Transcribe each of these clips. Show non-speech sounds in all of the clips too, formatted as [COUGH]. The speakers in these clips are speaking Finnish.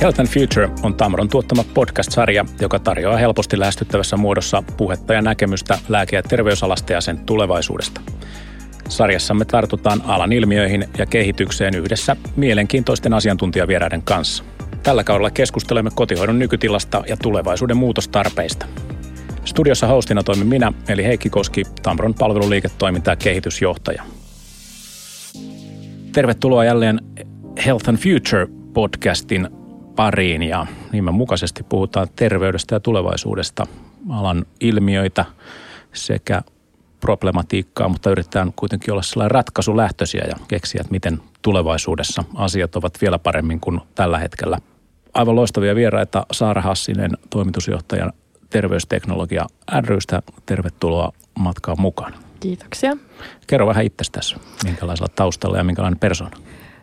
Health and Future on Tamron tuottama podcast-sarja, joka tarjoaa helposti lähestyttävässä muodossa puhetta ja näkemystä lääke- ja terveysalasta ja sen tulevaisuudesta. Sarjassamme tartutaan alan ilmiöihin ja kehitykseen yhdessä mielenkiintoisten asiantuntijavieraiden kanssa. Tällä kaudella keskustelemme kotihoidon nykytilasta ja tulevaisuuden muutostarpeista. Studiossa hostina toimin minä, eli Heikki Koski, Tamron palveluliiketoiminta- ja kehitysjohtaja. Tervetuloa jälleen Health and Future podcastin pariin ja nimen mukaisesti puhutaan terveydestä ja tulevaisuudesta, alan ilmiöitä sekä problematiikkaa, mutta yritetään kuitenkin olla sellainen ratkaisulähtöisiä ja keksiä, että miten tulevaisuudessa asiat ovat vielä paremmin kuin tällä hetkellä. Aivan loistavia vieraita Saara Hassinen, toimitusjohtaja terveysteknologia rystä. Tervetuloa matkaan mukaan. Kiitoksia. Kerro vähän itsestäsi, minkälaisella taustalla ja minkälainen persona.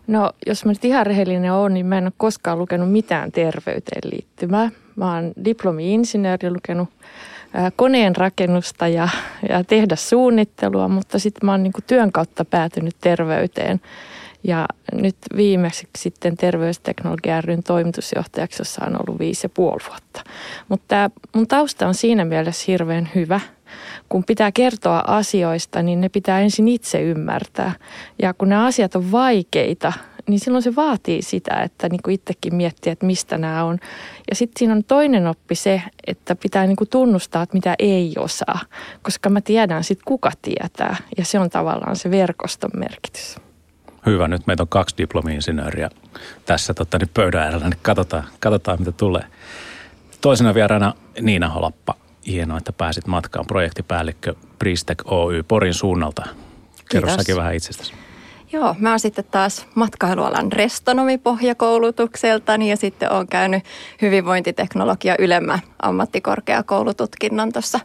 No jos mä nyt ihan rehellinen olen, niin mä en ole koskaan lukenut mitään terveyteen liittyvää. Mä oon diplomi-insinööri lukenut koneen rakennusta ja, ja tehdä suunnittelua, mutta sitten mä oon niin työn kautta päätynyt terveyteen. Ja nyt viimeksi sitten terveysteknologia ryn toimitusjohtajaksi, jossa on ollut viisi ja puoli vuotta. Mutta mun tausta on siinä mielessä hirveän hyvä. Kun pitää kertoa asioista, niin ne pitää ensin itse ymmärtää. Ja kun nämä asiat on vaikeita, niin silloin se vaatii sitä, että niin kuin itsekin miettiä, että mistä nämä on. Ja sitten siinä on toinen oppi se, että pitää niin kuin tunnustaa, että mitä ei osaa, koska mä tiedän sitten kuka tietää. Ja se on tavallaan se verkoston merkitys. Hyvä, nyt meitä on kaksi diplomi-insinööriä tässä tota, niin pöydän äärellä, niin katsotaan, katsotaan mitä tulee. Toisena vieraana Niina Holappa. Hienoa, että pääsit matkaan projektipäällikkö Pristek Oy Porin suunnalta. Kerro säkin vähän itsestäsi. Joo, mä oon sitten taas matkailualan restonomipohjakoulutukseltani ja sitten oon käynyt hyvinvointiteknologia ylemmän ammattikorkeakoulututkinnon tuossa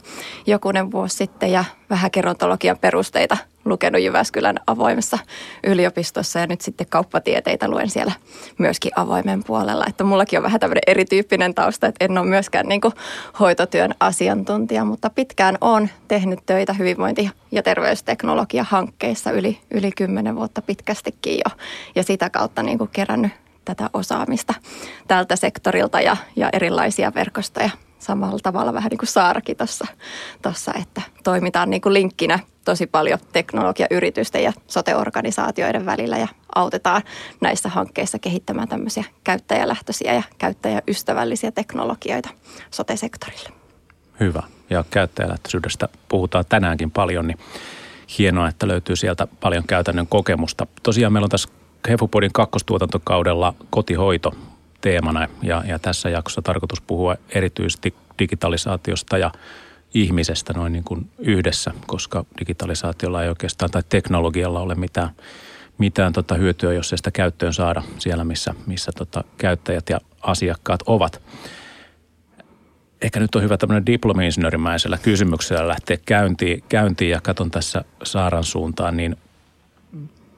jokunen vuosi sitten ja vähän gerontologian perusteita lukenut Jyväskylän avoimessa yliopistossa ja nyt sitten kauppatieteitä luen siellä myöskin avoimen puolella. Että mullakin on vähän tämmöinen erityyppinen tausta, että en ole myöskään niin hoitotyön asiantuntija, mutta pitkään olen tehnyt töitä hyvinvointi- ja terveysteknologia-hankkeissa yli, yli kymmenen vuotta pitkästikin jo ja sitä kautta niin kerännyt tätä osaamista tältä sektorilta ja, ja erilaisia verkostoja samalla tavalla vähän niin kuin Saarakin tuossa, että toimitaan niin kuin linkkinä tosi paljon teknologiayritysten ja soteorganisaatioiden välillä ja autetaan näissä hankkeissa kehittämään tämmöisiä käyttäjälähtöisiä ja käyttäjäystävällisiä teknologioita sote-sektorille. Hyvä. Ja käyttäjälähtöisyydestä puhutaan tänäänkin paljon, niin hienoa, että löytyy sieltä paljon käytännön kokemusta. Tosiaan meillä on tässä Hefupodin kakkostuotantokaudella kotihoito teemana ja, ja tässä jaksossa tarkoitus puhua erityisesti digitalisaatiosta ja ihmisestä noin niin kuin yhdessä, koska digitalisaatiolla ei oikeastaan tai teknologialla ole mitään, mitään tota hyötyä, jos ei sitä käyttöön saada siellä, missä, missä tota käyttäjät ja asiakkaat ovat. Ehkä nyt on hyvä tämmöinen diplomi-insinöörimäisellä kysymyksellä lähteä käyntiin, käyntiin ja katson tässä Saaran suuntaan, niin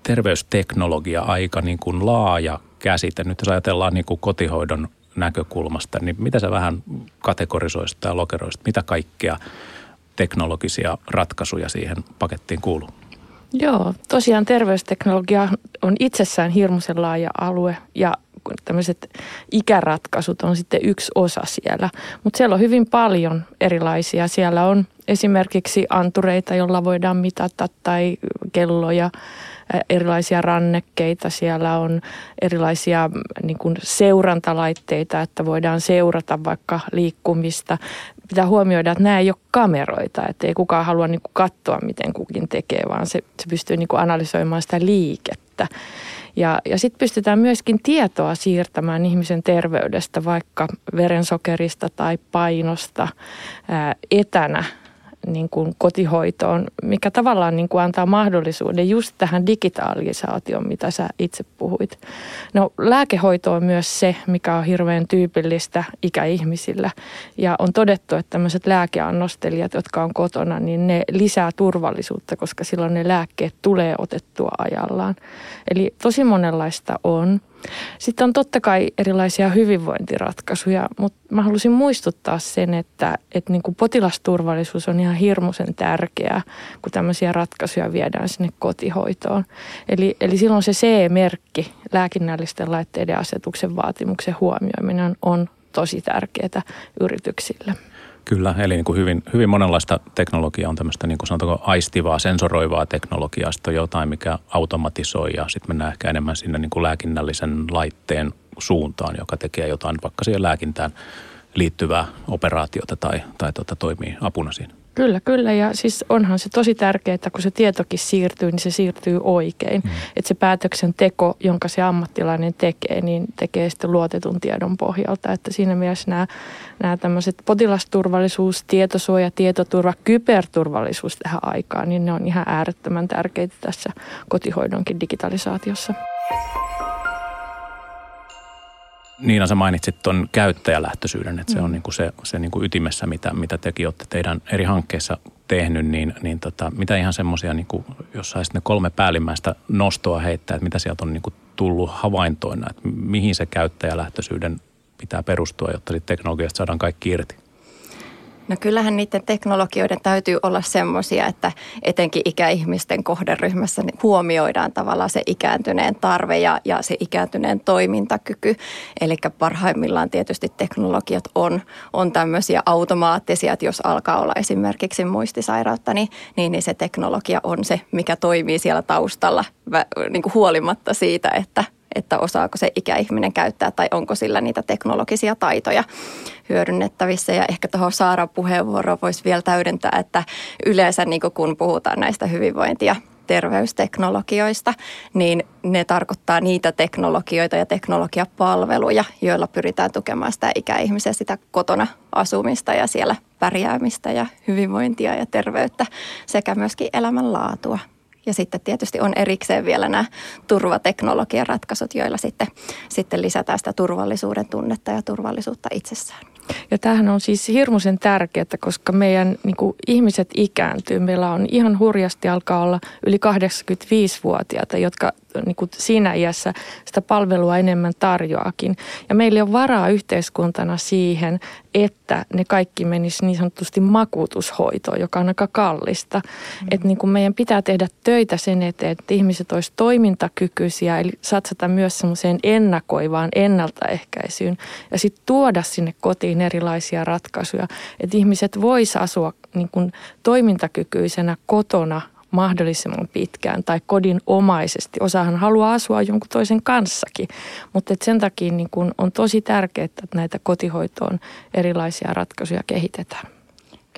terveysteknologia aika niin kuin laaja käsite. Nyt jos ajatellaan niin kuin kotihoidon näkökulmasta, niin mitä sä vähän kategorisoisit tai lokeroisit, mitä kaikkea teknologisia ratkaisuja siihen pakettiin kuuluu? Joo, tosiaan terveysteknologia on itsessään hirmuisen laaja alue ja tämmöiset ikäratkaisut on sitten yksi osa siellä. Mutta siellä on hyvin paljon erilaisia. Siellä on esimerkiksi antureita, joilla voidaan mitata tai kelloja erilaisia rannekkeita, siellä on erilaisia niin kuin seurantalaitteita, että voidaan seurata vaikka liikkumista. Pitää huomioida, että nämä ei ole kameroita, että ei kukaan halua niin kuin katsoa, miten kukin tekee, vaan se, se pystyy niin kuin analysoimaan sitä liikettä. Ja, ja sitten pystytään myöskin tietoa siirtämään ihmisen terveydestä, vaikka verensokerista tai painosta ää, etänä niin kuin kotihoitoon, mikä tavallaan niin kuin antaa mahdollisuuden just tähän digitalisaatioon, mitä sä itse puhuit. No lääkehoito on myös se, mikä on hirveän tyypillistä ikäihmisillä. Ja on todettu, että tämmöiset lääkeannostelijat, jotka on kotona, niin ne lisää turvallisuutta, koska silloin ne lääkkeet tulee otettua ajallaan. Eli tosi monenlaista on. Sitten on totta kai erilaisia hyvinvointiratkaisuja, mutta mä halusin muistuttaa sen, että, että niin kuin potilasturvallisuus on ihan hirmuisen tärkeää, kun tämmöisiä ratkaisuja viedään sinne kotihoitoon. Eli, eli silloin se CE-merkki lääkinnällisten laitteiden asetuksen vaatimuksen huomioiminen on tosi tärkeää yrityksille. Kyllä, eli niin kuin hyvin, hyvin monenlaista teknologiaa on tämmöistä niin kuin sanotaanko aistivaa, sensoroivaa teknologiaa. Sitten on jotain, mikä automatisoi ja sitten mennään ehkä enemmän sinne niin kuin lääkinnällisen laitteen suuntaan, joka tekee jotain vaikka siihen lääkintään liittyvää operaatiota tai, tai tuota, toimii apuna siinä. Kyllä, kyllä. Ja siis onhan se tosi tärkeää, että kun se tietokin siirtyy, niin se siirtyy oikein. Mm. Että se päätöksenteko, jonka se ammattilainen tekee, niin tekee sitten luotetun tiedon pohjalta. Että siinä mielessä nämä, nämä tämmöiset potilasturvallisuus, tietosuoja, tietoturva, kyberturvallisuus tähän aikaan, niin ne on ihan äärettömän tärkeitä tässä kotihoidonkin digitalisaatiossa. Niina, sä mainitsit tuon käyttäjälähtöisyyden, että se on mm. niinku se, se niinku ytimessä, mitä, mitä tekin olette teidän eri hankkeissa tehnyt, niin, niin tota, mitä ihan semmoisia, niinku, jos saisit ne kolme päällimmäistä nostoa heittää, että mitä sieltä on niinku tullut havaintoina, että mihin se käyttäjälähtöisyyden pitää perustua, jotta teknologiasta saadaan kaikki irti? No kyllähän niiden teknologioiden täytyy olla semmoisia, että etenkin ikäihmisten kohderyhmässä huomioidaan tavallaan se ikääntyneen tarve ja, ja se ikääntyneen toimintakyky. Eli parhaimmillaan tietysti teknologiat on, on tämmöisiä automaattisia, että jos alkaa olla esimerkiksi muistisairautta, niin, niin, niin se teknologia on se, mikä toimii siellä taustalla niin kuin huolimatta siitä, että että osaako se ikäihminen käyttää tai onko sillä niitä teknologisia taitoja hyödynnettävissä. Ja ehkä tuohon Saaran puheenvuoroon voisi vielä täydentää, että yleensä niin kun puhutaan näistä hyvinvointia terveysteknologioista, niin ne tarkoittaa niitä teknologioita ja teknologiapalveluja, joilla pyritään tukemaan sitä ikäihmisiä, sitä kotona asumista ja siellä pärjäämistä ja hyvinvointia ja terveyttä sekä myöskin elämänlaatua. Ja sitten tietysti on erikseen vielä nämä turvateknologian ratkaisut, joilla sitten, sitten lisätään sitä turvallisuuden tunnetta ja turvallisuutta itsessään. Ja tämähän on siis hirmuisen tärkeää, koska meidän niin kuin, ihmiset ikääntyy. Meillä on ihan hurjasti alkaa olla yli 85-vuotiaita, jotka niin kuin siinä iässä sitä palvelua enemmän tarjoakin. Ja meillä on varaa yhteiskuntana siihen, että ne kaikki menisi niin sanotusti makuutushoitoon, joka on aika kallista. Mm. Että niin kuin meidän pitää tehdä töitä sen eteen, että ihmiset olisivat toimintakykyisiä, eli satsata myös semmoiseen ennakoivaan ennaltaehkäisyyn ja sitten tuoda sinne kotiin erilaisia ratkaisuja, että ihmiset voisivat asua niin kuin toimintakykyisenä kotona mahdollisimman pitkään tai kodinomaisesti. Osahan haluaa asua jonkun toisen kanssakin, mutta et sen takia niin kun on tosi tärkeää, että näitä kotihoitoon erilaisia ratkaisuja kehitetään.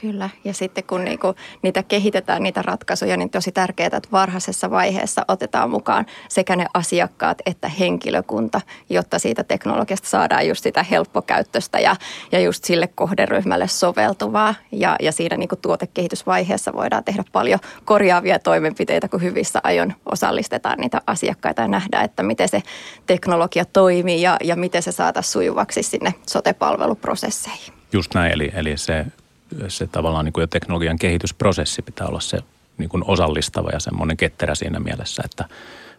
Kyllä, ja sitten kun niinku niitä kehitetään, niitä ratkaisuja, niin tosi tärkeää, että varhaisessa vaiheessa otetaan mukaan sekä ne asiakkaat että henkilökunta, jotta siitä teknologiasta saadaan just sitä helppokäyttöstä ja, ja just sille kohderyhmälle soveltuvaa. Ja, ja siinä niinku tuotekehitysvaiheessa voidaan tehdä paljon korjaavia toimenpiteitä, kun hyvissä ajoin osallistetaan niitä asiakkaita ja nähdään, että miten se teknologia toimii ja, ja miten se saataisiin sujuvaksi sinne sote-palveluprosesseihin. Just näin, eli, eli se se tavallaan niin kuin jo teknologian kehitysprosessi pitää olla se niin kuin osallistava ja semmoinen ketterä siinä mielessä, että,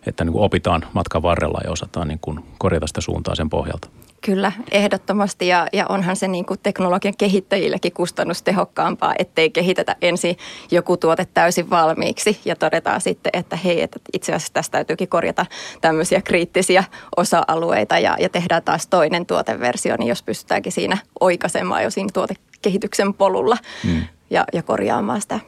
että niin kuin opitaan matkan varrella ja osataan niin kuin korjata sitä suuntaa sen pohjalta. Kyllä, ehdottomasti ja, ja onhan se niin kuin teknologian kehittäjillekin kustannustehokkaampaa, ettei kehitetä ensin joku tuote täysin valmiiksi ja todetaan sitten, että hei, että itse asiassa tästä täytyykin korjata tämmöisiä kriittisiä osa-alueita ja, ja tehdään taas toinen tuoteversio, niin jos pystytäänkin siinä oikaisemaan jo siinä tuote kehityksen polulla mm. ja, ja korjaamaan sitä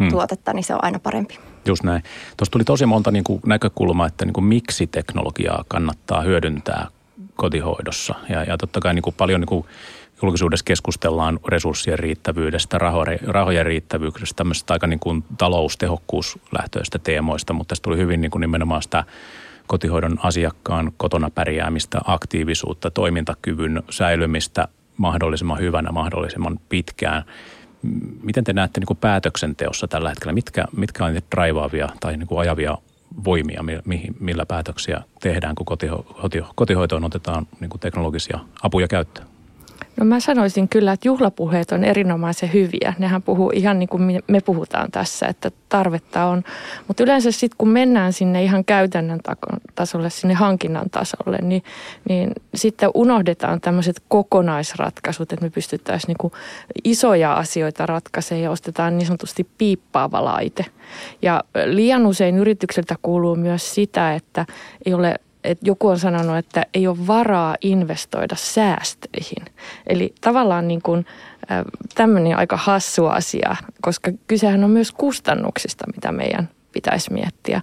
mm. tuotetta, niin se on aina parempi. Just näin. Tuossa tuli tosi monta niin kuin näkökulmaa, että niin kuin miksi teknologiaa kannattaa hyödyntää kotihoidossa. Ja, ja totta kai niin kuin paljon niin kuin julkisuudessa keskustellaan resurssien riittävyydestä, rahojen riittävyydestä, tämmöistä aika niin kuin taloustehokkuuslähtöistä teemoista, mutta tässä tuli hyvin niin kuin nimenomaan sitä kotihoidon asiakkaan kotona pärjäämistä, aktiivisuutta, toimintakyvyn säilymistä, mahdollisimman hyvänä mahdollisimman pitkään. Miten te näette niin kuin päätöksenteossa tällä hetkellä? Mitkä, mitkä on niitä draivaavia tai niin kuin ajavia voimia, millä päätöksiä tehdään, kun kotiho- kotihoitoon otetaan niin kuin teknologisia apuja käyttöön? No mä sanoisin kyllä, että juhlapuheet on erinomaisen hyviä. Nehän puhuu ihan niin kuin me puhutaan tässä, että tarvetta on. Mutta yleensä sitten kun mennään sinne ihan käytännön tasolle, sinne hankinnan tasolle, niin, niin sitten unohdetaan tämmöiset kokonaisratkaisut, että me pystyttäisiin niin isoja asioita ratkaisemaan ja ostetaan niin sanotusti piippaava laite. Ja liian usein yritykseltä kuuluu myös sitä, että ei ole että joku on sanonut, että ei ole varaa investoida säästöihin. Eli tavallaan niin kuin, tämmöinen aika hassu asia, koska kysehän on myös kustannuksista, mitä meidän pitäisi miettiä.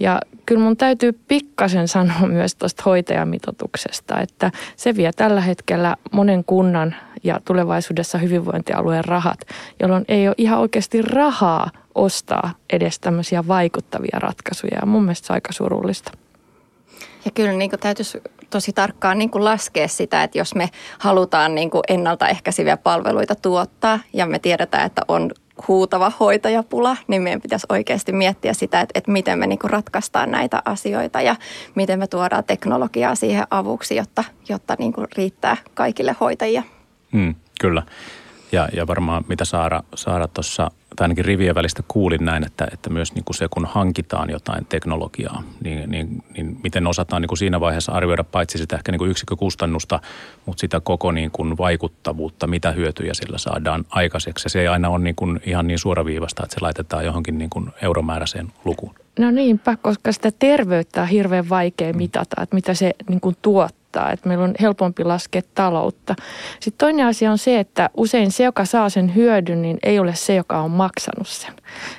Ja kyllä mun täytyy pikkasen sanoa [LAUGHS] myös tuosta hoitajamitoituksesta, että se vie tällä hetkellä monen kunnan ja tulevaisuudessa hyvinvointialueen rahat, jolloin ei ole ihan oikeasti rahaa ostaa edes tämmöisiä vaikuttavia ratkaisuja. Ja mun mielestä se on aika surullista. Ja kyllä niin kuin täytyisi tosi tarkkaan niin kuin laskea sitä, että jos me halutaan niin kuin ennaltaehkäiseviä palveluita tuottaa ja me tiedetään, että on huutava hoitajapula, niin meidän pitäisi oikeasti miettiä sitä, että, että miten me niin kuin ratkaistaan näitä asioita ja miten me tuodaan teknologiaa siihen avuksi, jotta, jotta niin kuin riittää kaikille hoitajia. Mm, kyllä. Ja, ja varmaan mitä Saara, Saara tuossa, tai ainakin rivien välistä kuulin näin, että, että myös niin kuin se, kun hankitaan jotain teknologiaa, niin, niin, niin miten osataan niin kuin siinä vaiheessa arvioida paitsi sitä ehkä niin kuin yksikkökustannusta, mutta sitä koko niin kuin vaikuttavuutta, mitä hyötyjä sillä saadaan aikaiseksi. Ja se ei aina ole niin kuin ihan niin suoraviivasta, että se laitetaan johonkin niin kuin euromääräiseen lukuun. No niinpä, koska sitä terveyttä on hirveän vaikea mitata, että mitä se niin kuin tuottaa tuottaa, että meillä on helpompi laskea taloutta. Sitten toinen asia on se, että usein se, joka saa sen hyödyn, niin ei ole se, joka on maksanut sen.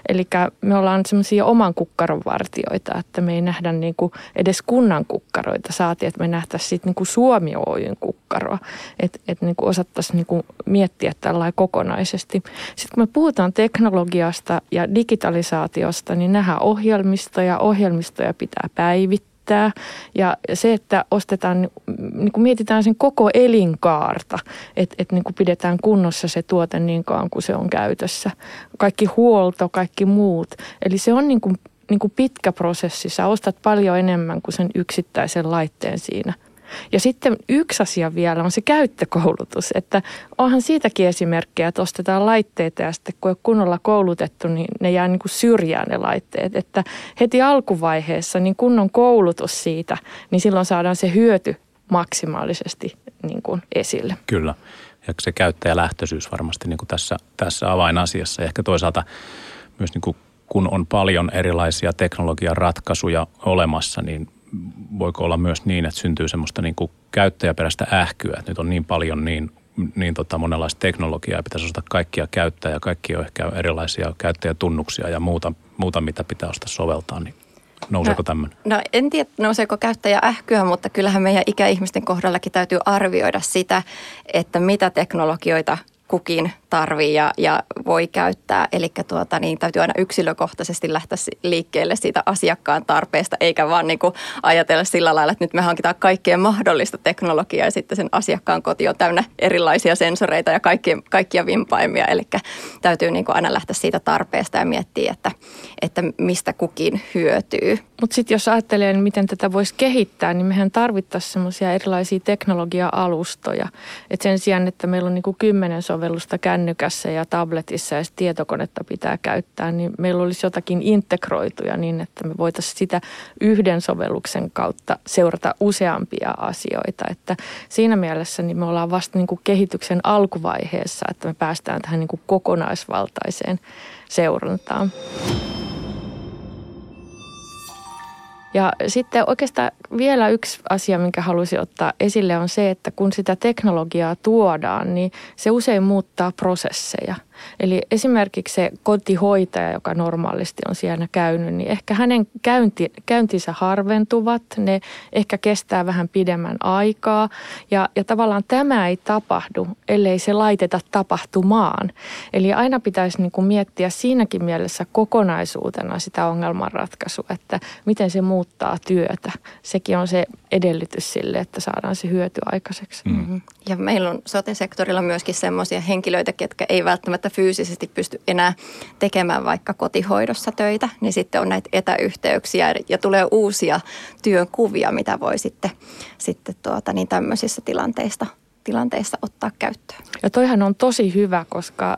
Eli me ollaan semmoisia oman kukkaron vartioita, että me ei nähdä niin kuin edes kunnan kukkaroita. Saati, että me nähtäisiin sitten niin kuin Suomi Oyn kukkaroa, että, että niin osattaisiin niin kuin miettiä tällä kokonaisesti. Sitten kun me puhutaan teknologiasta ja digitalisaatiosta, niin nähdään ohjelmistoja, ohjelmistoja pitää päivittää riittää. Ja se, että ostetaan, niin kuin mietitään sen koko elinkaarta, että, että niin kuin pidetään kunnossa se tuote niin kauan kuin se on käytössä. Kaikki huolto, kaikki muut. Eli se on niin kuin, niin kuin pitkä prosessi. Sä ostat paljon enemmän kuin sen yksittäisen laitteen siinä – ja sitten yksi asia vielä on se käyttökoulutus, että onhan siitäkin esimerkkejä, että ostetaan laitteita ja sitten kun ole kunnolla koulutettu, niin ne jää niin kuin syrjään ne laitteet. Että heti alkuvaiheessa niin kunnon koulutus siitä, niin silloin saadaan se hyöty maksimaalisesti niin kuin esille. Kyllä. Ja se käyttäjälähtöisyys varmasti niin kuin tässä, tässä avainasiassa. Ehkä toisaalta myös niin kuin kun on paljon erilaisia teknologian ratkaisuja olemassa, niin voiko olla myös niin, että syntyy semmoista niin kuin käyttäjäperäistä ähkyä, että nyt on niin paljon niin, niin tota monenlaista teknologiaa ja pitäisi osata kaikkia käyttää ja kaikki on ehkä erilaisia käyttäjätunnuksia ja muuta, muuta mitä pitää osata soveltaa, niin Nouseeko no, tämmöinen? No en tiedä, nouseeko käyttäjä ähkyä, mutta kyllähän meidän ikäihmisten kohdallakin täytyy arvioida sitä, että mitä teknologioita kukin tarvii ja, ja voi käyttää. Eli tuota, niin täytyy aina yksilökohtaisesti lähteä liikkeelle siitä asiakkaan tarpeesta, eikä vaan niin kuin ajatella sillä lailla, että nyt me hankitaan kaikkea mahdollista teknologiaa ja sitten sen asiakkaan koti on täynnä erilaisia sensoreita ja kaikkia, kaikkia vimpaimia. Eli täytyy niin kuin aina lähteä siitä tarpeesta ja miettiä, että, että mistä kukin hyötyy. Mutta sitten jos ajattelee, niin miten tätä voisi kehittää, niin mehän tarvittaisiin semmoisia erilaisia teknologia-alustoja. Et sen sijaan, että meillä on niin kuin kymmenen sovellusta kännykässä ja tabletissa ja tietokonetta pitää käyttää, niin meillä olisi jotakin integroituja niin, että me voitaisiin sitä yhden sovelluksen kautta seurata useampia asioita. Että siinä mielessä niin me ollaan vasta niin kuin kehityksen alkuvaiheessa, että me päästään tähän niin kuin kokonaisvaltaiseen seurantaan. Ja sitten oikeastaan vielä yksi asia, minkä halusin ottaa esille on se, että kun sitä teknologiaa tuodaan, niin se usein muuttaa prosesseja – Eli esimerkiksi se kotihoitaja, joka normaalisti on siellä käynyt, niin ehkä hänen käynti, käyntinsä harventuvat, ne ehkä kestää vähän pidemmän aikaa. Ja, ja tavallaan tämä ei tapahdu, ellei se laiteta tapahtumaan. Eli aina pitäisi niin kuin miettiä siinäkin mielessä kokonaisuutena sitä ongelmanratkaisua, että miten se muuttaa työtä. Sekin on se edellytys sille, että saadaan se hyöty aikaiseksi. Mm. Ja meillä on sote-sektorilla myöskin sellaisia henkilöitä, ketkä ei välttämättä fyysisesti pysty enää tekemään vaikka kotihoidossa töitä, niin sitten on näitä etäyhteyksiä ja tulee uusia työnkuvia, mitä voi sitten, sitten tuota, niin tämmöisissä tilanteissa tilanteissa ottaa käyttöön. Ja toihan on tosi hyvä, koska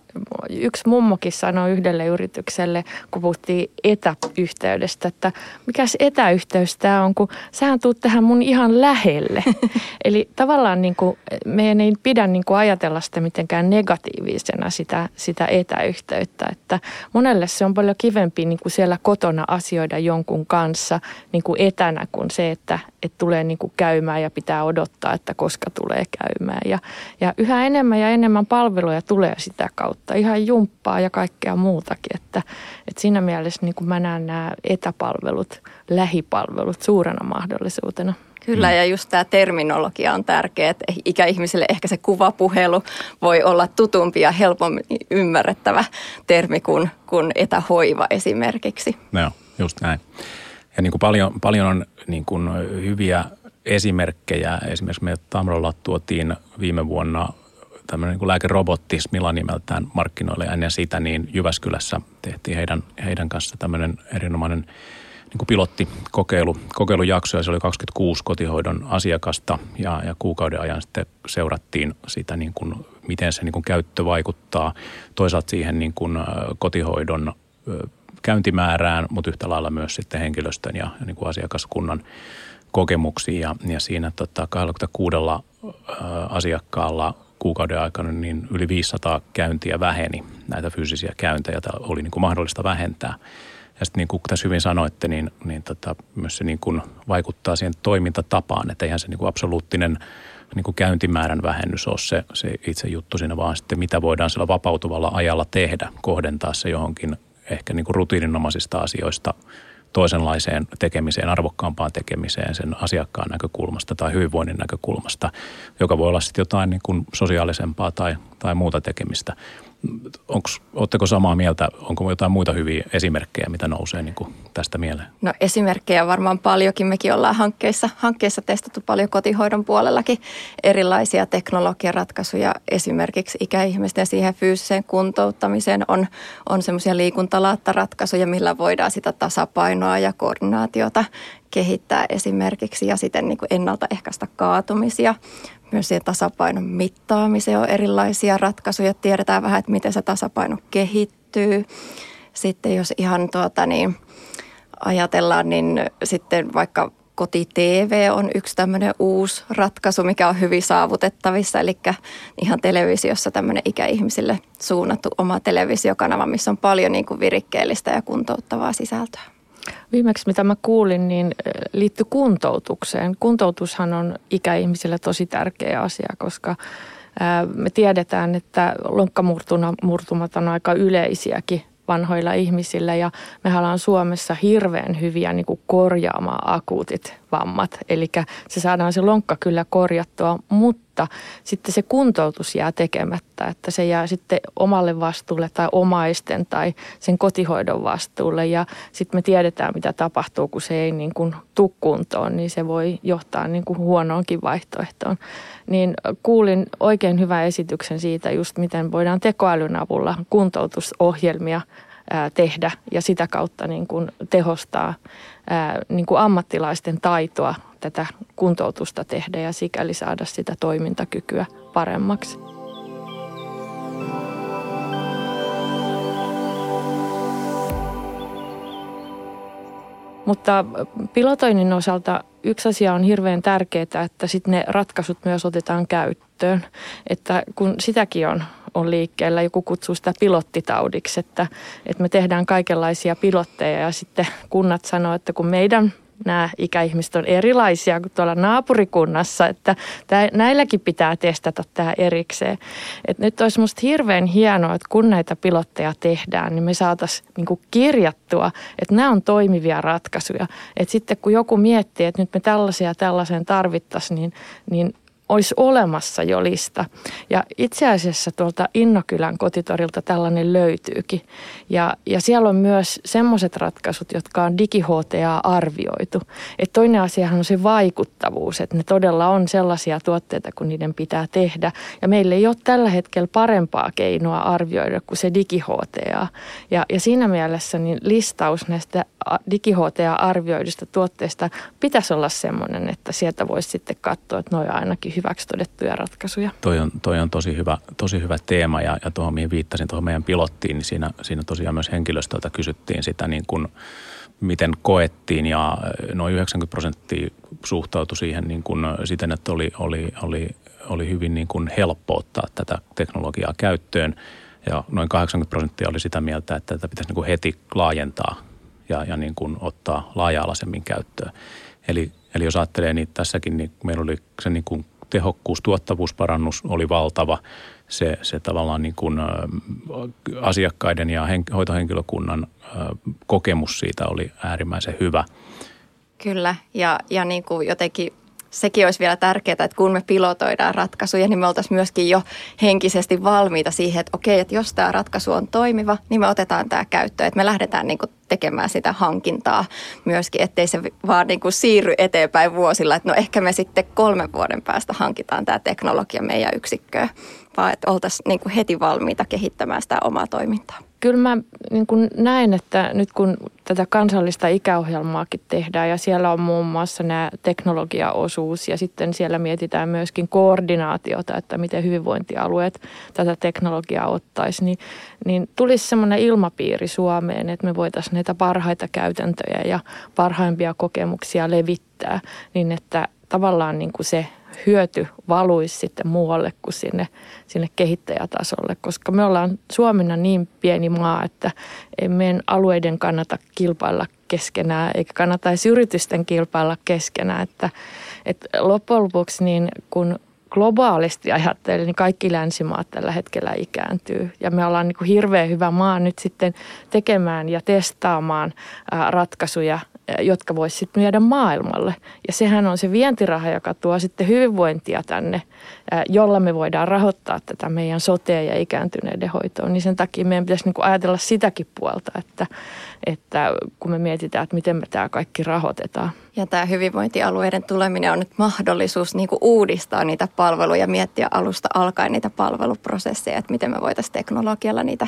yksi mummokin sanoi yhdelle yritykselle, kun puhuttiin etäyhteydestä, että mikäs etäyhteys tämä on, kun sähän tuut tähän mun ihan lähelle. [LAUGHS] Eli tavallaan niin kuin, meidän ei pidä niin kuin ajatella sitä mitenkään negatiivisena sitä, sitä etäyhteyttä, että monelle se on paljon kivempi niin kuin siellä kotona asioida jonkun kanssa niin kuin etänä kuin se, että, että tulee niin kuin käymään ja pitää odottaa, että koska tulee käymään. Ja, ja yhä enemmän ja enemmän palveluja tulee sitä kautta, ihan jumppaa ja kaikkea muutakin. Että, että siinä mielessä niin kuin mä näen nämä etäpalvelut, lähipalvelut suurena mahdollisuutena. Kyllä, mm. ja just tämä terminologia on tärkeä, että ikäihmisille ehkä se kuvapuhelu voi olla tutumpi ja helpommin ymmärrettävä termi kuin, kuin etähoiva esimerkiksi. No, just näin. Ja niin kuin paljon, paljon on niin kuin hyviä esimerkkejä. Esimerkiksi me Tamrolla tuotiin viime vuonna tämmöinen niin kuin lääkerobotti Smila nimeltään markkinoille. Ja ennen sitä niin Jyväskylässä tehtiin heidän, heidän kanssa tämmöinen erinomainen niin kuin pilottikokeilu, kokeilujakso ja se oli 26 kotihoidon asiakasta ja, ja kuukauden ajan sitten seurattiin sitä, niin kuin, miten se niin kuin käyttö vaikuttaa toisaalta siihen niin kuin kotihoidon käyntimäärään, mutta yhtä lailla myös sitten henkilöstön ja, ja niin kuin asiakaskunnan kokemuksiin ja, ja siinä tota, 26 asiakkaalla kuukauden aikana niin yli 500 käyntiä väheni näitä fyysisiä käyntejä, joita oli niin kuin mahdollista vähentää. Ja sitten niin kuin tässä hyvin sanoitte, niin, niin tota, myös se niin kuin vaikuttaa siihen toimintatapaan, että eihän se niin kuin absoluuttinen niin kuin käyntimäärän vähennys ole se, se itse juttu siinä, vaan sitten mitä voidaan sillä vapautuvalla ajalla tehdä, kohdentaa se johonkin ehkä niin kuin rutiininomaisista asioista toisenlaiseen tekemiseen, arvokkaampaan tekemiseen sen asiakkaan näkökulmasta tai hyvinvoinnin näkökulmasta, joka voi olla sitten jotain niin kuin sosiaalisempaa tai, tai muuta tekemistä Oletteko samaa mieltä, onko jotain muita hyviä esimerkkejä, mitä nousee niin tästä mieleen? No esimerkkejä varmaan paljonkin. Mekin ollaan hankkeissa, hankkeissa testattu paljon kotihoidon puolellakin erilaisia teknologiaratkaisuja. Esimerkiksi ikäihmisten siihen fyysiseen kuntouttamiseen on, on semmoisia liikuntalaattaratkaisuja, millä voidaan sitä tasapainoa ja koordinaatiota kehittää esimerkiksi ja siten niin kuin ennaltaehkäistä kaatumisia myös siihen tasapainon mittaamiseen on erilaisia ratkaisuja. Tiedetään vähän, että miten se tasapaino kehittyy. Sitten jos ihan tuota niin, ajatellaan, niin sitten vaikka koti-TV on yksi tämmöinen uusi ratkaisu, mikä on hyvin saavutettavissa. Eli ihan televisiossa tämmöinen ikäihmisille suunnattu oma televisiokanava, missä on paljon niin kuin virikkeellistä ja kuntouttavaa sisältöä. Viimeksi mitä mä kuulin, niin liittyy kuntoutukseen. Kuntoutushan on ikäihmisille tosi tärkeä asia, koska me tiedetään, että lonkkamurtumat on aika yleisiäkin vanhoilla ihmisillä ja me ollaan Suomessa hirveän hyviä niin kuin korjaamaan akuutit vammat. Eli se saadaan se lonkka kyllä korjattua, mutta sitten se kuntoutus jää tekemättä, että se jää sitten omalle vastuulle tai omaisten tai sen kotihoidon vastuulle ja sitten me tiedetään mitä tapahtuu, kun se ei niin kuin kuntoon, niin se voi johtaa niin kuin huonoonkin vaihtoehtoon. Niin kuulin oikein hyvän esityksen siitä just miten voidaan tekoälyn avulla kuntoutusohjelmia tehdä ja sitä kautta niin kuin tehostaa niin kuin ammattilaisten taitoa tätä kuntoutusta tehdä ja sikäli saada sitä toimintakykyä paremmaksi. Mutta pilotoinnin osalta yksi asia on hirveän tärkeää, että sitten ne ratkaisut myös otetaan käyttöön. Että kun sitäkin on on liikkeellä. Joku kutsuu sitä pilottitaudiksi, että, että me tehdään kaikenlaisia pilotteja ja sitten kunnat sanoo, että kun meidän nämä ikäihmiset on erilaisia kuin tuolla naapurikunnassa, että näilläkin pitää testata tämä erikseen. Et nyt olisi minusta hirveän hienoa, että kun näitä pilotteja tehdään, niin me saataisiin niin kirjattua, että nämä on toimivia ratkaisuja. Että sitten kun joku miettii, että nyt me tällaisia tällaisen tarvittaisiin, niin, niin olisi olemassa jo lista. Ja itse asiassa tuolta Innokylän kotitorilta tällainen löytyykin. Ja, ja siellä on myös semmoiset ratkaisut, jotka on digi-HTA-arvioitu. Et toinen asiahan on se vaikuttavuus, että ne todella on sellaisia tuotteita, kun niiden pitää tehdä. Ja meillä ei ole tällä hetkellä parempaa keinoa arvioida kuin se digi-HTA. Ja, ja siinä mielessä niin listaus näistä digi-HTA-arvioidusta tuotteista pitäisi olla semmoinen, että sieltä voisi sitten katsoa, että on ainakin hyväksi todettuja ratkaisuja. Toi on, toi on tosi, hyvä, tosi hyvä teema ja, ja tuohon mihin viittasin tuohon meidän pilottiin, niin siinä, siinä tosiaan myös henkilöstöltä kysyttiin sitä niin kuin, miten koettiin ja noin 90 prosenttia suhtautui siihen niin kuin siten, että oli, oli, oli, oli hyvin niin kuin helppo ottaa tätä teknologiaa käyttöön ja noin 80 prosenttia oli sitä mieltä, että tätä pitäisi niin kuin heti laajentaa ja, ja niin kuin ottaa laaja-alaisemmin käyttöön. Eli, eli jos ajattelee, niin tässäkin niin meillä oli se niin kuin tehokkuus, tuottavuusparannus oli valtava. Se, se tavallaan niin kuin, asiakkaiden ja hen, hoitohenkilökunnan kokemus siitä oli äärimmäisen hyvä. Kyllä, ja, ja niin kuin jotenkin sekin olisi vielä tärkeää, että kun me pilotoidaan ratkaisuja, niin me oltaisiin myöskin jo henkisesti valmiita siihen, että okei, että jos tämä ratkaisu on toimiva, niin me otetaan tämä käyttöön. Että me lähdetään niin kuin tekemään sitä hankintaa myöskin, ettei se vaan niin kuin siirry eteenpäin vuosilla, että no ehkä me sitten kolmen vuoden päästä hankitaan tämä teknologia meidän yksikköön, vaan että oltaisiin niin kuin heti valmiita kehittämään sitä omaa toimintaa. Kyllä mä niin kuin näen, että nyt kun tätä kansallista ikäohjelmaakin tehdään ja siellä on muun muassa nämä teknologiaosuus ja sitten siellä mietitään myöskin koordinaatiota, että miten hyvinvointialueet tätä teknologiaa ottaisi, niin, niin tulisi semmoinen ilmapiiri Suomeen, että me voitaisiin näitä parhaita käytäntöjä ja parhaimpia kokemuksia levittää niin, että tavallaan niin kuin se hyöty valuisi sitten muualle kuin sinne, sinne kehittäjätasolle, koska me ollaan Suomena niin pieni maa, että ei meidän alueiden kannata kilpailla keskenään, eikä kannata edes yritysten kilpailla keskenään, että, että loppujen lopuksi niin kun globaalisti ajattelen, niin kaikki länsimaat tällä hetkellä ikääntyy. Ja me ollaan niin kuin hirveän hyvä maa nyt sitten tekemään ja testaamaan ratkaisuja jotka voisi sitten myydä maailmalle. Ja sehän on se vientiraha, joka tuo sitten hyvinvointia tänne, jolla me voidaan rahoittaa tätä meidän sotea ja ikääntyneiden hoitoa. Niin sen takia meidän pitäisi niin kuin ajatella sitäkin puolta, että, että kun me mietitään, että miten me tämä kaikki rahoitetaan. Ja tämä hyvinvointialueiden tuleminen on nyt mahdollisuus niin kuin uudistaa niitä palveluja, miettiä alusta alkaen niitä palveluprosesseja, että miten me voitaisiin teknologialla niitä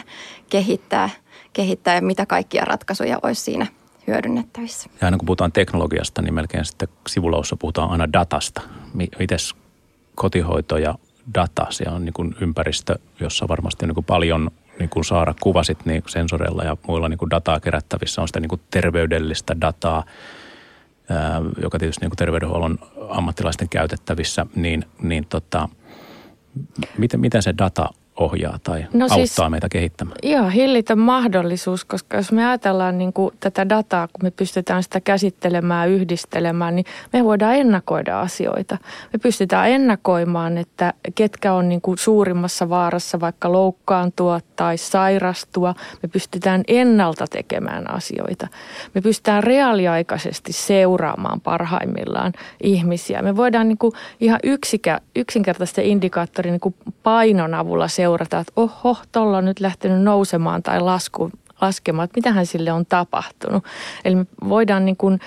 kehittää, kehittää ja mitä kaikkia ratkaisuja olisi siinä – hyödynnettävissä. Ja aina kun puhutaan teknologiasta, niin melkein sitten sivulaussa puhutaan aina datasta. Mites kotihoito ja data, se on niin kuin ympäristö, jossa varmasti on niin kuin paljon niin kuin Saara kuvasit niin sensoreilla ja muilla niin kuin dataa kerättävissä on sitä niin kuin terveydellistä dataa, joka tietysti niin kuin terveydenhuollon ammattilaisten käytettävissä, niin, niin tota, miten, miten se data ohjaa tai no auttaa siis, meitä kehittämään? Joo, hillitä mahdollisuus, koska jos me ajatellaan niin kuin tätä dataa, kun me pystytään sitä käsittelemään, yhdistelemään, niin me voidaan ennakoida asioita. Me pystytään ennakoimaan, että ketkä on niin kuin suurimmassa vaarassa vaikka loukkaantua tai sairastua. Me pystytään ennalta tekemään asioita. Me pystytään reaaliaikaisesti seuraamaan parhaimmillaan ihmisiä. Me voidaan niin kuin ihan yksikä, yksinkertaisten indikaattorin niin kuin painon avulla seurata, että oho, tuolla on nyt lähtenyt nousemaan tai lasku, laskemaan, että mitähän sille on tapahtunut. Eli me voidaan niin kuin,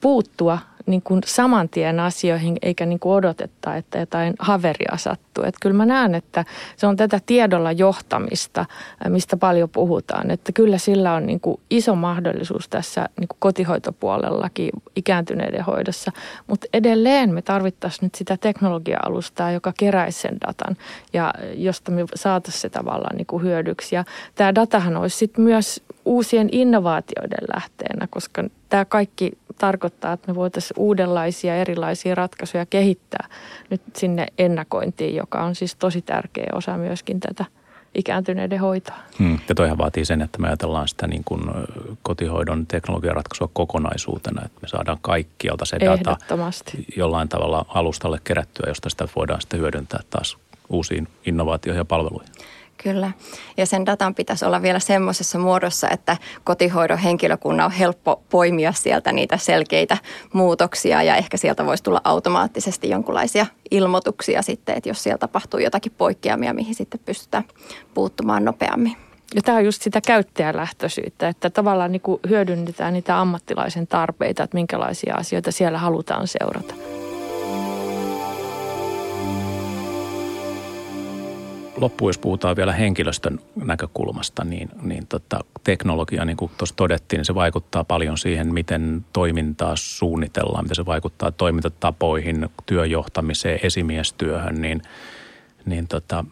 puuttua niin kuin saman tien asioihin, eikä niin kuin odotetta, että jotain haveria sattuu. Että kyllä mä näen, että se on tätä tiedolla johtamista, mistä paljon puhutaan. Että kyllä sillä on niin kuin iso mahdollisuus tässä niin kuin kotihoitopuolellakin ikääntyneiden hoidossa. Mutta edelleen me tarvittaisiin nyt sitä teknologia-alustaa, joka keräisi sen datan ja josta me saataisiin se tavallaan niin kuin hyödyksi. Ja tämä datahan olisi sitten myös uusien innovaatioiden lähteenä, koska tämä kaikki tarkoittaa, että me voitaisiin uudenlaisia erilaisia ratkaisuja kehittää nyt sinne ennakointiin, joka on siis tosi tärkeä osa myöskin tätä ikääntyneiden hoitoa. Hmm. Ja toihan vaatii sen, että me ajatellaan sitä niin kuin kotihoidon teknologiaratkaisua kokonaisuutena, että me saadaan kaikkialta se data jollain tavalla alustalle kerättyä, josta sitä voidaan sitten hyödyntää taas uusiin innovaatioihin ja palveluihin. Kyllä. Ja sen datan pitäisi olla vielä semmoisessa muodossa, että kotihoidon henkilökunnan on helppo poimia sieltä niitä selkeitä muutoksia ja ehkä sieltä voisi tulla automaattisesti jonkinlaisia ilmoituksia sitten, että jos siellä tapahtuu jotakin poikkeamia, mihin sitten pystytään puuttumaan nopeammin. Ja tämä on just sitä käyttäjälähtöisyyttä, että tavallaan niin hyödynnetään niitä ammattilaisen tarpeita, että minkälaisia asioita siellä halutaan seurata. Loppuun, jos puhutaan vielä henkilöstön näkökulmasta, niin, niin tota, teknologia, niin kuin tuossa todettiin, niin se vaikuttaa paljon siihen, miten toimintaa suunnitellaan, miten se vaikuttaa toimintatapoihin, työjohtamiseen, esimiestyöhön, niin – niin tota,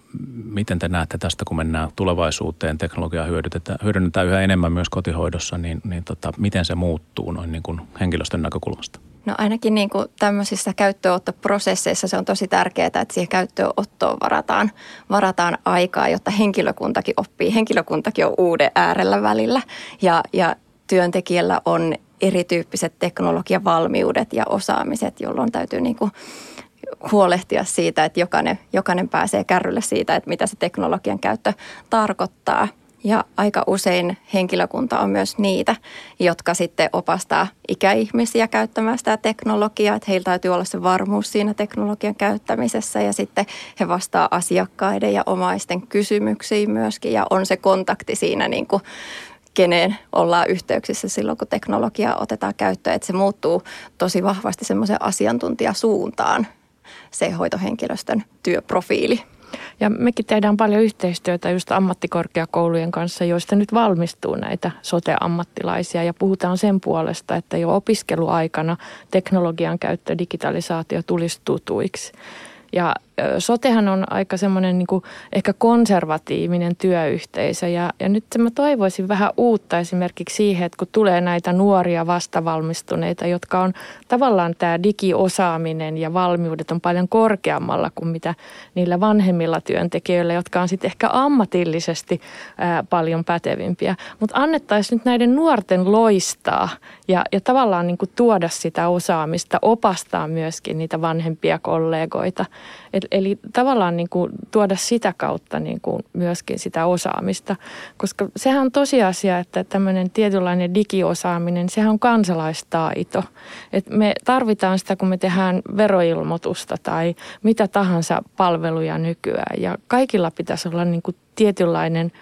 miten te näette tästä, kun mennään tulevaisuuteen, teknologiaa hyödynnetään, hyödynnetään yhä enemmän myös kotihoidossa, niin, niin tota, miten se muuttuu noin niin kuin henkilöstön näkökulmasta? No ainakin niin kuin tämmöisissä käyttöönottoprosesseissa se on tosi tärkeää, että siihen käyttöönottoon varataan, varataan aikaa, jotta henkilökuntakin oppii. Henkilökuntakin on uuden äärellä välillä ja, ja työntekijällä on erityyppiset teknologiavalmiudet ja osaamiset, jolloin täytyy niin kuin huolehtia siitä, että jokainen, jokainen pääsee kärrylle siitä, että mitä se teknologian käyttö tarkoittaa. Ja aika usein henkilökunta on myös niitä, jotka sitten opastaa ikäihmisiä käyttämään sitä teknologiaa, että heillä täytyy olla se varmuus siinä teknologian käyttämisessä ja sitten he vastaa asiakkaiden ja omaisten kysymyksiin myöskin ja on se kontakti siinä niin kuin keneen ollaan yhteyksissä silloin, kun teknologiaa otetaan käyttöön, että se muuttuu tosi vahvasti semmoisen asiantuntijasuuntaan se hoitohenkilöstön työprofiili. Ja mekin tehdään paljon yhteistyötä just ammattikorkeakoulujen kanssa, joista nyt valmistuu näitä sote-ammattilaisia ja puhutaan sen puolesta, että jo opiskeluaikana teknologian käyttö, digitalisaatio tulisi tutuiksi. Ja sotehan on aika semmoinen niin ehkä konservatiivinen työyhteisö ja, ja nyt mä toivoisin vähän uutta esimerkiksi siihen, että kun tulee näitä nuoria vastavalmistuneita, jotka on tavallaan tämä digiosaaminen ja valmiudet on paljon korkeammalla kuin mitä niillä vanhemmilla työntekijöillä, jotka on sitten ehkä ammatillisesti ää, paljon pätevimpiä. Mutta annettaisiin nyt näiden nuorten loistaa ja, ja tavallaan niin tuoda sitä osaamista, opastaa myöskin niitä vanhempia kollegoita. Et Eli tavallaan niin kuin tuoda sitä kautta niin kuin myöskin sitä osaamista, koska sehän on tosiasia, että tämmöinen tietynlainen digiosaaminen, sehän on kansalaistaito. Et me tarvitaan sitä, kun me tehdään veroilmoitusta tai mitä tahansa palveluja nykyään ja kaikilla pitäisi olla niin kuin tietynlainen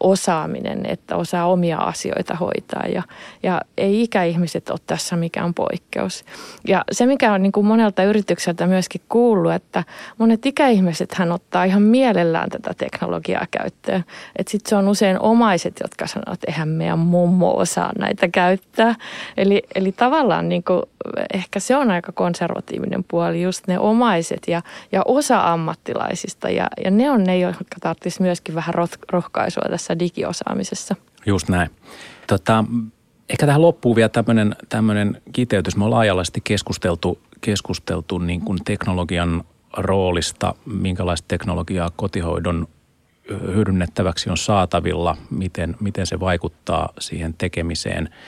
osaaminen, että osaa omia asioita hoitaa ja, ja ei ikäihmiset ole tässä mikään poikkeus. Ja se, mikä on niin kuin monelta yritykseltä myöskin kuullut, että monet ikäihmiset hän ottaa ihan mielellään tätä teknologiaa käyttöön. Että sitten se on usein omaiset, jotka sanoo, että eihän meidän mummo osaa näitä käyttää. Eli, eli tavallaan niin kuin, ehkä se on aika konservatiivinen puoli, just ne omaiset ja, ja osa ammattilaisista. Ja, ja ne on ne, jotka tarvitsisivat myöskin vähän rohkaisua tässä digiosaamisessa. Just näin. Tota, ehkä tähän loppuu vielä tämmöinen, tämmöinen kiteytys. Me ollaan laajasti keskusteltu, keskusteltu niin kuin teknologian roolista, minkälaista teknologiaa kotihoidon hyödynnettäväksi on saatavilla, miten, miten se vaikuttaa siihen tekemiseen –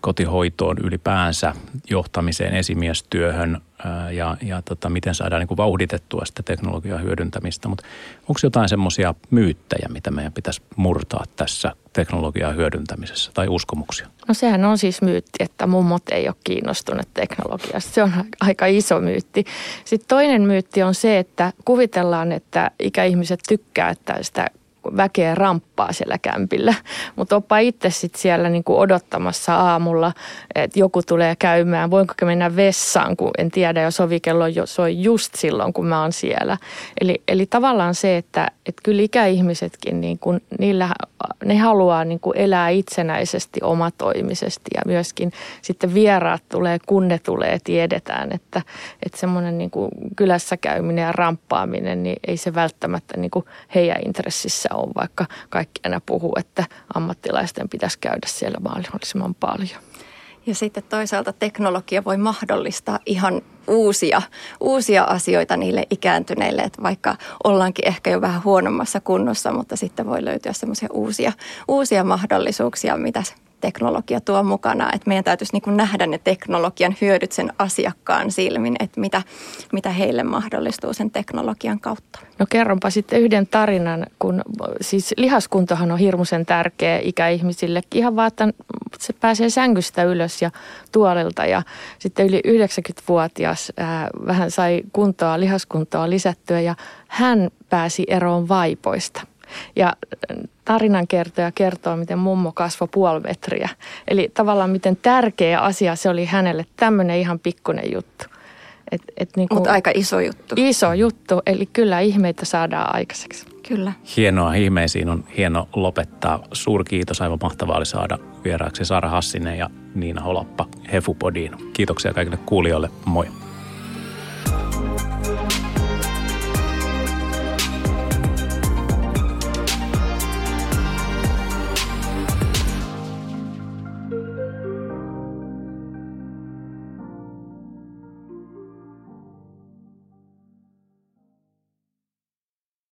kotihoitoon ylipäänsä, johtamiseen, esimiestyöhön ää, ja, ja tota, miten saadaan niin kuin vauhditettua sitä teknologian hyödyntämistä. Mutta onko jotain semmoisia myyttejä, mitä meidän pitäisi murtaa tässä teknologian hyödyntämisessä tai uskomuksia? No sehän on siis myytti, että mummot ei ole kiinnostuneet teknologiasta. Se on aika iso myytti. Sitten toinen myytti on se, että kuvitellaan, että ikäihmiset tykkää, että sitä väkeä ramppaa siellä kämpillä. [LAUGHS] Mutta oppa itse sitten siellä niinku odottamassa aamulla, että joku tulee käymään. Voinko mennä vessaan, kun en tiedä, jos ovikello soi just silloin, kun mä oon siellä. Eli, eli tavallaan se, että et kyllä ikäihmisetkin, niinku, niillä, ne haluaa niinku elää itsenäisesti, omatoimisesti ja myöskin sitten vieraat tulee, kun ne tulee, tiedetään, että, että semmoinen niinku kylässä käyminen ja ramppaaminen, niin ei se välttämättä niinku heidän intressissä on, vaikka kaikki aina puhuu, että ammattilaisten pitäisi käydä siellä mahdollisimman paljon. Ja sitten toisaalta teknologia voi mahdollistaa ihan uusia, uusia asioita niille ikääntyneille, että vaikka ollaankin ehkä jo vähän huonommassa kunnossa, mutta sitten voi löytyä semmoisia uusia, uusia mahdollisuuksia, mitä teknologia tuo mukana. Että meidän täytyisi niin kuin nähdä ne teknologian hyödyt sen asiakkaan silmin, että mitä, mitä heille mahdollistuu sen teknologian kautta. No kerronpa sitten yhden tarinan, kun siis lihaskuntohan on hirmuisen tärkeä ikäihmisille. Ihan vaan, että se pääsee sängystä ylös ja tuolilta ja sitten yli 90-vuotias ää, vähän sai kuntoa, lihaskuntoa lisättyä ja hän pääsi eroon vaipoista. Ja tarinankertoja kertoo, miten mummo kasvoi puoli metriä. Eli tavallaan miten tärkeä asia se oli hänelle, tämmöinen ihan pikkunen juttu. Et, et niin Mutta aika iso juttu. Iso juttu, eli kyllä ihmeitä saadaan aikaiseksi. Kyllä. Hienoa, ihmeisiin on hieno lopettaa. Suurkiitos, aivan mahtavaa oli saada vieraaksi Sara Hassinen ja Niina Holoppa Hefupodiin. Kiitoksia kaikille kuulijoille, moi.